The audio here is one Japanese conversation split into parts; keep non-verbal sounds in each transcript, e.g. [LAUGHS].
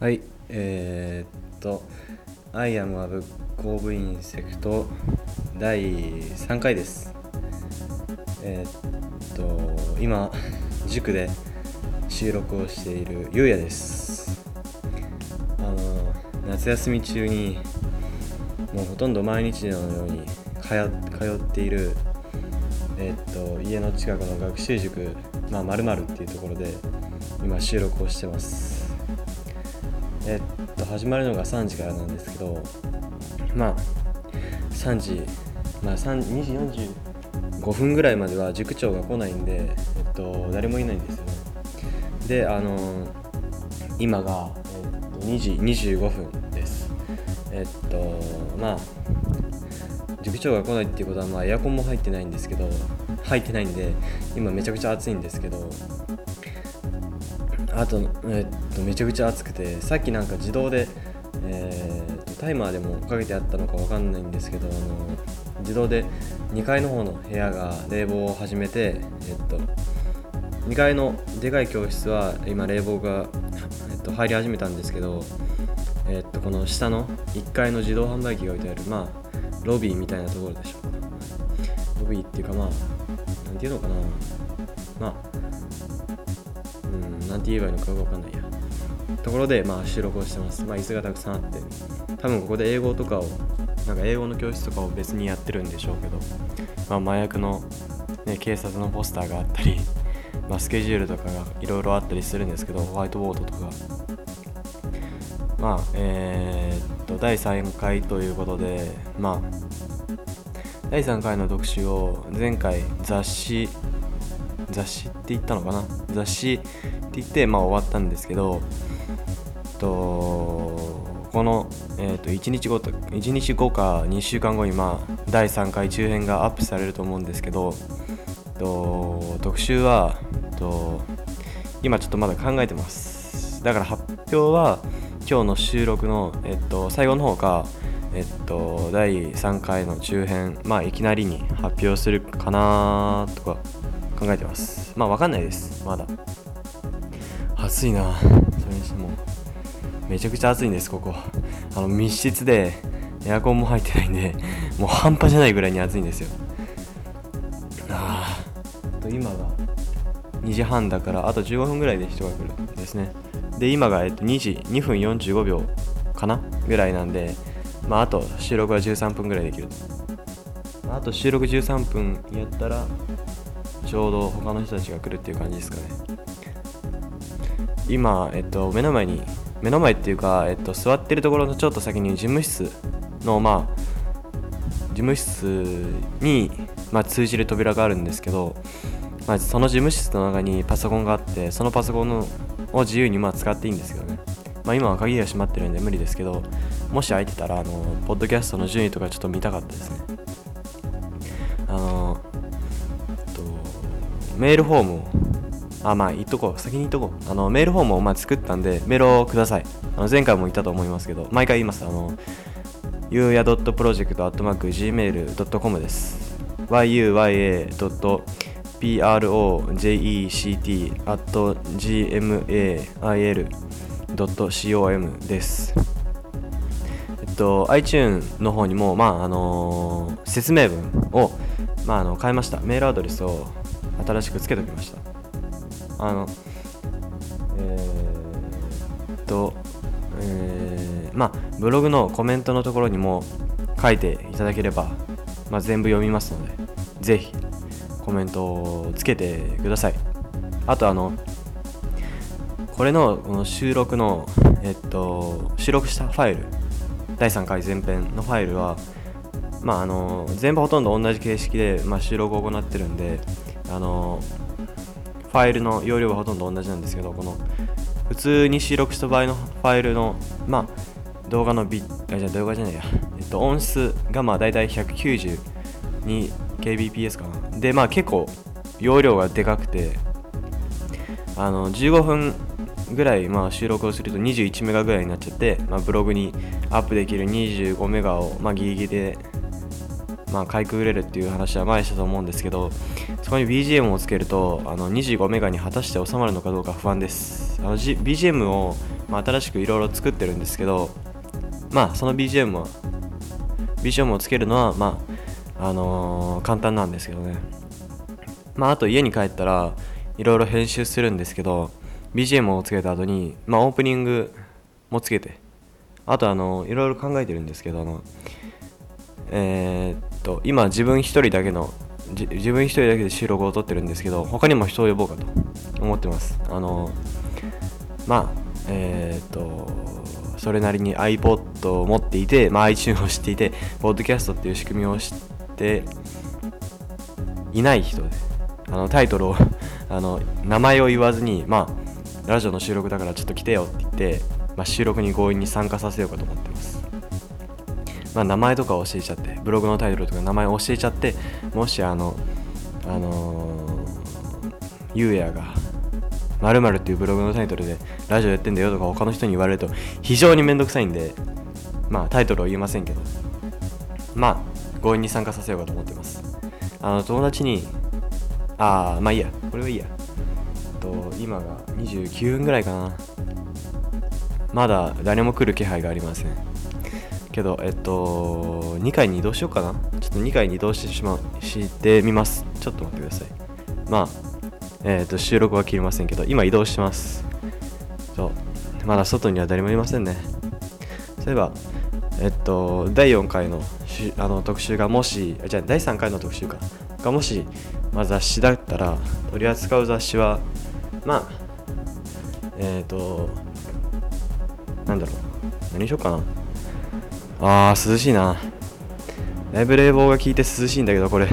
はい、えー、っと、I am a book of insect 第3回です。えー、っと、今、塾で収録をしているゆうやです。あの、夏休み中に、もうほとんど毎日のように通っている、えー、っと、家の近くの学習塾、まあ、〇〇っていうところで、今収録をしてます。えっと始まるのが3時からなんですけどまあ3時まあ2時45分ぐらいまでは塾長が来ないんで、えっと、誰もいないんですよであの今が、えっと、2時25分です。えっとまあ塾長が来ないっていうことは、まあ、エアコンも入ってないんですけど入ってないんで今めちゃくちゃ暑いんですけどあと,、えっとめちゃくちゃ暑くてさっきなんか自動で、えーっとタイマーでもかけてあったのかわかんないんですけどあの自動で2階の方の部屋が冷房を始めて、えっと2階のでかい教室は今冷房が、えっと入り始めたんですけど、えっとこの下の1階の自動販売機が置いてあるまあロビーみたいなところでしょ。うかロビーっていうかまあなんていうのかな。まあうん、なんて言えばいいのかわかんないや。ところで、まあ、収録をしてます。まあ、椅子がたくさんあって、多分ここで英語とかを、なんか英語の教室とかを別にやってるんでしょうけど、まあ、麻薬の、ね、警察のポスターがあったり、[LAUGHS] まあ、スケジュールとかがいろいろあったりするんですけど、ホワイトボードとか。まあ、えーっと、第3回ということで、まあ、第3回の読書を前回雑誌雑誌って言ったのかな？雑誌って言って、まあ、終わったんですけど、えっと、この、えっと、1日後と1日後か2週間後に、まあ、第3回中編がアップされると思うんですけど、えっと、特集は、えっと、今ちょっとまだ考えてます。だから発表は今日の収録の、えっと、最後の方かえっと、第3回の中編、まあ、いきなりに発表するかなとか考えてます。まあ、わかんないです。まだ。暑いな。それにしても、めちゃくちゃ暑いんです、ここ。あの、密室で、エアコンも入ってないんで、もう半端じゃないぐらいに暑いんですよ。ああ。と、今が2時半だから、あと15分ぐらいで人が来るんですね。で、今が、えっと、2時、2分45秒かな？ぐらいなんで、まあ、あと収録は13分ぐらいできる。あと収録13分やったら、ちょうど他の人たちが来るっていう感じですかね。今、えっと、目の前に、目の前っていうか、えっと、座ってるところのちょっと先に事務室の、まあ、事務室に、まあ、通じる扉があるんですけど、まあ、その事務室の中にパソコンがあって、そのパソコンのを自由にまあ使っていいんですけどね。まあ、今は鍵が閉まってるんで無理ですけど、もし空いてたら、あの、ポッドキャストの順位とかちょっと見たかったですね。メールフォームを、あ、まあ、言っとこう。先に言っとこう。あの、メールフォームをまあ作ったんで、メールをください。あの前回も言ったと思いますけど、毎回言います。あの、ゆうや .project.gmail.com です。yuya.project.gmail.com です。えっと、iTune の方にも、まああの説明文を、まあ、あの変えました。メールアドレスを新しくつけておきました。あの、えーっと、えーまあ、ブログのコメントのところにも書いていただければ、まあ、全部読みますので、ぜひコメントをつけてください。あと、あの、これのこの収録の、えっと、収録したファイル、第3回前編のファイルは、まあ、あの全部ほとんど同じ形式で、まあ、収録を行ってるんで、あのファイルの容量はほとんど同じなんですけど、この普通に収録した場合のファイルの、まあ、動画のビあじゃ動画じゃないや、えっと、音質がまあ大体 192kbps かな。で、まあ結構容量がでかくて、あの15分ぐらいまあ収録をすると21メガぐらいになっちゃって、まあ、ブログにアップできる25メガをまあギリギリでまあ、買いくぐれるっていう話は前したと思うんですけどそこに BGM をつけるとあの25メガに果たして収まるのかどうか不安です。あの、G、BGM を、まあ、新しくいろいろ作ってるんですけどまあその BGM は BGM をつけるのはまああのー、簡単なんですけどね。まああと家に帰ったらいろいろ編集するんですけど BGM をつけた後にまあオープニングもつけてあとあのいろいろ考えてるんですけどあのえー、と今自分一人だけの自分一人だけで収録を撮ってるんですけど他にも人を呼ぼうかと思ってます。あのまあえー、とそれなりに iPod を持っていて、まあ、iTunes を知っていてポッドキャストっていう仕組みを知っていない人であのタイトルを [LAUGHS] あの名前を言わずにまあラジオの収録だからちょっと来てよって言って、まあ、収録に強引に参加させようかと思ってます。まあ、名前とか教えちゃってブログのタイトルとか名前教えちゃってもしあのあのー、ゆうやがまるっていうブログのタイトルでラジオやってんだよとか他の人に言われると非常にめんどくさいんでまあタイトルを言いませんけどまあ強引に参加させようかと思ってます。あの友達にああまあいいやこれはいいや。と今が29分ぐらいかな。まだ誰も来る気配がありません。けど、えっと、2回に移動しようかな。ちょっと2回に移動してしましてみます。ちょっと待ってください。まあ、えっ、と、収録は切りませんけど、今移動してます。そう。まだ外には誰もいませんね。そういえば、えっと、第4回のあの特集がもし、じゃあ第3回の特集か、がもし、まあ、雑誌だったら、取り扱う雑誌は、まあ、えっ、と、なんだろう、何しようかな。あー涼しいな。だいぶ冷房が効いて涼しいんだけどこれ。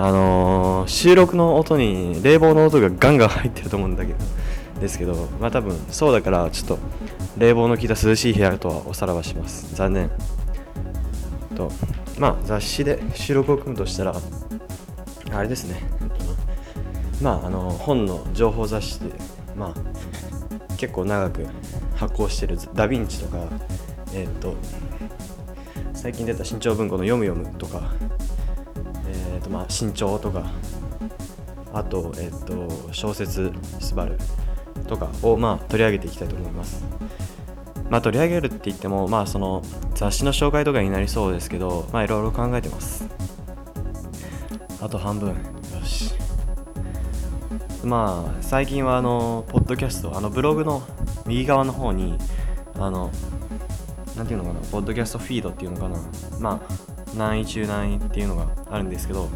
あのー、収録の音に冷房の音がガンガン入ってると思うんだけどですけどまあ多分そうだからちょっと冷房の効いた涼しい部屋とはおさらばします。残念。とまあ雑誌で収録を組むとしたらあれですね。まああの本の情報雑誌でまあ結構長く発行してるダヴィンチとかえっ、ー、と最近出た新潮文庫の「読む読む」とか、えーとまあ、新潮とかあと,、えーと、小説「スバルとかを、まあ、取り上げていきたいと思います。まあ、取り上げるって言っても、まあ、その雑誌の紹介とかになりそうですけど、まあ、いろいろ考えてます。あと半分。よし。まあ、最近は、あの、ポッドキャスト、あの、ブログの右側の方に、あの、なんていうのかな、ポッドキャストフィードっていうのかな、まあ、何位中何位っていうのがあるんですけど、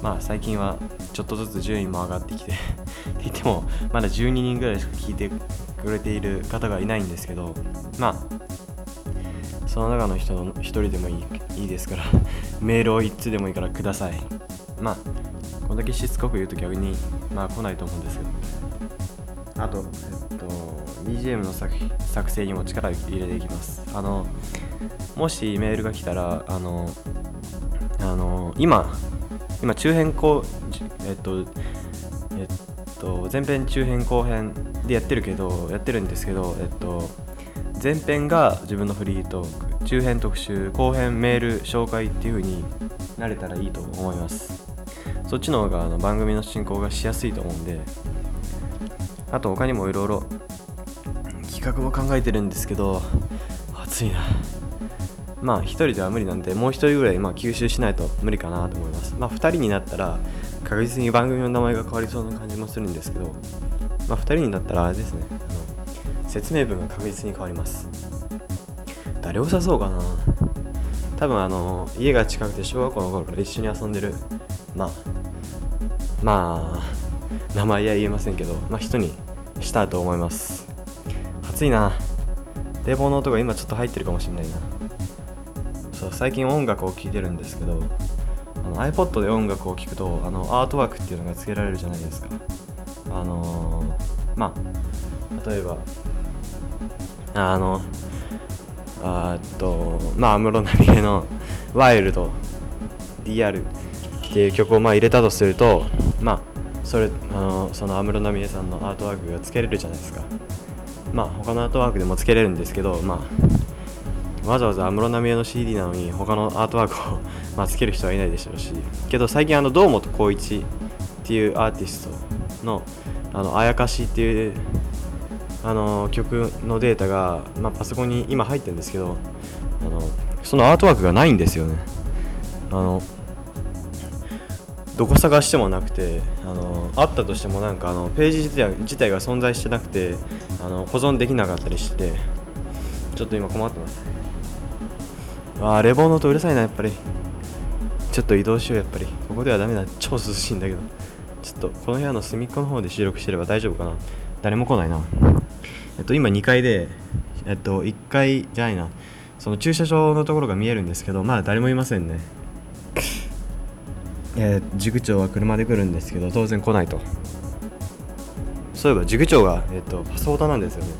まあ、最近はちょっとずつ順位も上がってきて [LAUGHS] って言っても、まだ12人ぐらいしか聞いてくれている方がいないんですけど、まあ、その中の人の1人でもいいいいですから、[LAUGHS] メールを1通でもいいからください。まあ、こんだけしつこく言うと逆に、まあ来ないと思うんですけど。あと、えっと、BGM の作作成にも力を入れていきます。あのもしメールが来たらあのあの今今中編後えっとえっと前編中編後編でやってるけどやってるんですけどえっと前編が自分のフリートーク中編特集後編メール紹介っていう風になれたらいいと思います。そっちの方があの番組の進行がしやすいと思うんであと他にもいろいろ企画も考えてるんですけど暑いな。まあ1人では無理なんでもう1人ぐらいまあ吸収しないと無理かなと思います。まあ2人になったら確実に番組の名前が変わりそうな感じもするんですけどまあ2人になったらあれですね。あの説明文が確実に変わります。誰を誘そうかな。多分あの家が近くて小学校の頃から一緒に遊んでるまあまあ名前は言えませんけどまあ人にしたいと思います。暑いな。冷房の音が今ちょっと入ってるかもしれないな。そう最近音楽を聴いてるんですけどあの iPod で音楽を聴くとあのアートワークっていうのがつけられるじゃないですか。あのー、まあ例えばあのあっとまあ安室奈美恵の「ワイルド DR」っていう曲をまあ入れたとするとまあそれあのその安室奈美恵さんのアートワークがつけれるじゃないですか。まあ他のアートワークでもつけれるんですけどまあわざわざ安室奈美恵の CD なのに他のアートワークをまあ、つける人はいないでしょうし。けど最近あの堂本光一っていうアーティストの「あのあやかし」っていうあの曲のデータが、まあ、パソコンに今入ってるんですけどあのそのアートワークがないんですよね。あのどこ探してもなくてあのあったとしてもなんかあのページ自体自体が存在してなくてあの保存できなかったりしてちょっと今困ってます。ああレボーの音うるさいなやっぱり。ちょっと移動しようやっぱり。ここではダメだ。超涼しいんだけど。ちょっとこの部屋の隅っこの方で収録してれば大丈夫かな。誰も来ないな。えっと今2階でえっと1階じゃないな。その駐車場のところが見えるんですけどまだ誰もいませんね。えー、塾長は車で来るんですけど当然来ないと。そういえば塾長が、えっと、パソータなんですよね。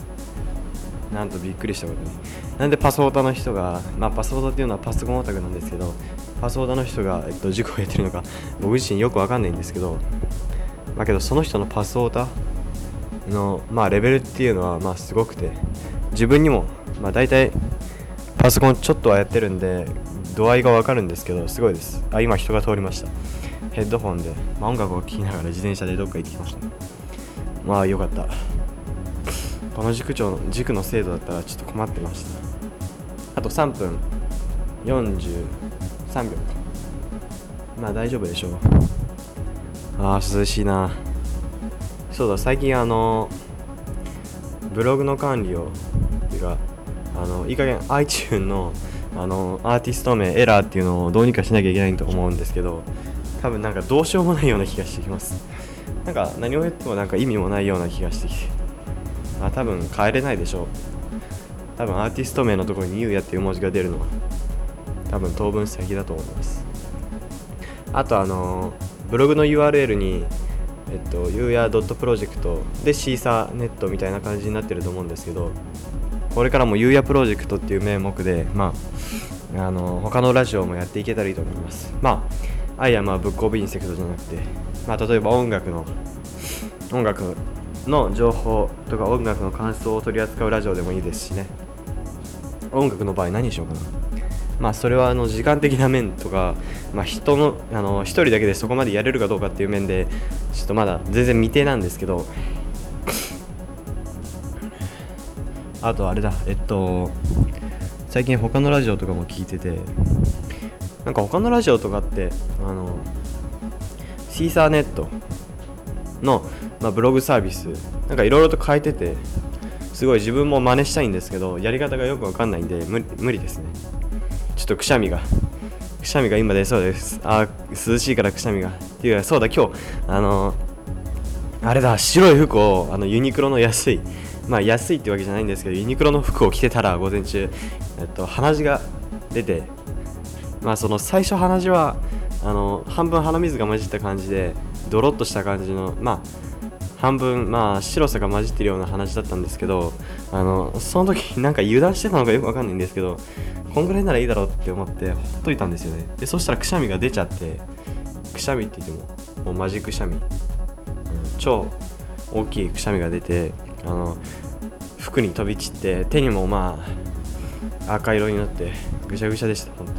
なんとびっくりしたことに。なんでパソータの人が、まあ、パソータっていうのはパソコンオタクなんですけどパソータの人が、えっと、塾をやってるのか僕自身よくわかんないんですけどまあけどその人のパスオータの、まあ、レベルっていうのはまあすごくて自分にも、まあ、大体パソコンちょっとはやってるんで度合いがわかるんですけどすごいです。あ今人が通りました。ヘッドホンで、まあ、音楽を聴きながら自転車でどっか行ってきました、まあよかった。この塾長の塾の精度だったらちょっと困ってました。あと3分。43秒。まあ大丈夫でしょう。ああ涼しいな。そうだ最近あのブログの管理をていうかあのいい加減 iTune のあのアーティスト名エラーっていうのをどうにかしなきゃいけないと思うんですけど多分なんかどうしようもないような気がしてきます。なんか何を言ってもなんか意味もないような気がしてきて。あ多分変えれないでしょう。多分アーティスト名のところに「ゆうや」っていう文字が出るのは多分当分先だと思います。あとあのブログの URL にえっと、ゆうや .project で Seesaa net みたいな感じになってると思うんですけどこれからもゆうやプロジェクトっていう名目で、まあ、あの他のラジオもやっていけたらいいと思います。まあ、 I am a book of insect じゃなくて、まあ、例えば音楽の、音楽の情報とか音楽の感想を取り扱うラジオでもいいですしね。音楽の場合何にしようかな。まあそれはあの時間的な面とか、まあ、人のあの一人だけでそこまでやれるかどうかっていう面でちょっとまだ全然未定なんですけどあとあれだえっと最近他のラジオとかも聞いててなんか他のラジオとかってあのシーサーネットの、まあ、ブログサービスなんかいろいろと変えててすごい自分も真似したいんですけどやり方がよくわかんないんで無理ですね。ちょっとくしゃみがくしゃみが今出そうです。あ涼しいからくしゃみが。っていうかそうだ今日あのあれだ白い服をあのユニクロの安いまあ安いってわけじゃないんですけどユニクロの服を着てたら午前中、えっと、鼻血が出てまあその最初鼻血はあの半分鼻水が混じった感じでドロッとした感じのまあ半分まあ白さが混じってるような話だったんですけどあのその時なんか油断してたのかよくわかんないんですけどこんぐらいならいいだろうって思ってほっといたんですよね。でそしたらくしゃみが出ちゃってくしゃみって言ってももうマジくしゃみ、超大きいくしゃみが出てあの服に飛び散って手にもまあ赤色になってぐしゃぐしゃでした本当に。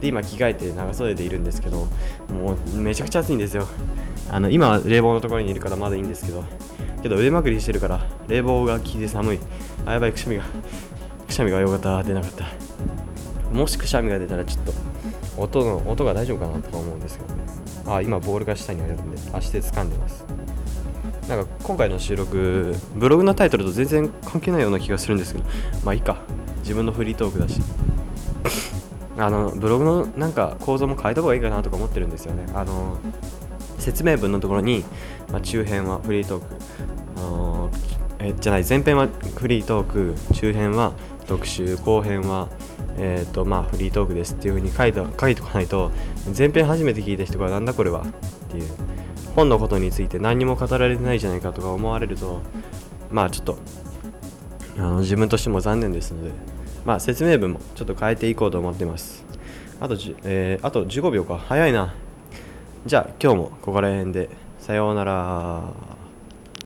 で今着替えて長袖でいるんですけどもうめちゃくちゃ暑いんですよ。あの今冷房のところにいるからまだいいんですけどけど腕まくりしてるから冷房が効いて寒い。あやばいくしゃみがくしゃみがよかった出なかった。もしくしゃみが出たらちょっと音の音が大丈夫かなとか思うんですけどね。あ今ボールが下にあるんで足で掴んでます。なんか今回の収録ブログのタイトルと全然関係ないような気がするんですけどまあいいか。自分のフリートークだし。[LAUGHS] あのブログのなんか構造も変えた方がいいかなとか思ってるんですよね。あの説明文のところに、まあ、中編はフリートーク。あのえじゃない前編はフリートーク。中編は特集。後編はえーとまあ、フリートークですっていう風に書いて書いておかないと前編初めて聞いた人がなんだこれはっていう。本のことについて何にも語られてないじゃないかとか思われるとまあちょっとあの自分としても残念ですのでまあ説明文もちょっと変えていこうと思ってます。あと,、えー、あと15秒か。早いな。じゃあ今日もここら辺で。さようなら。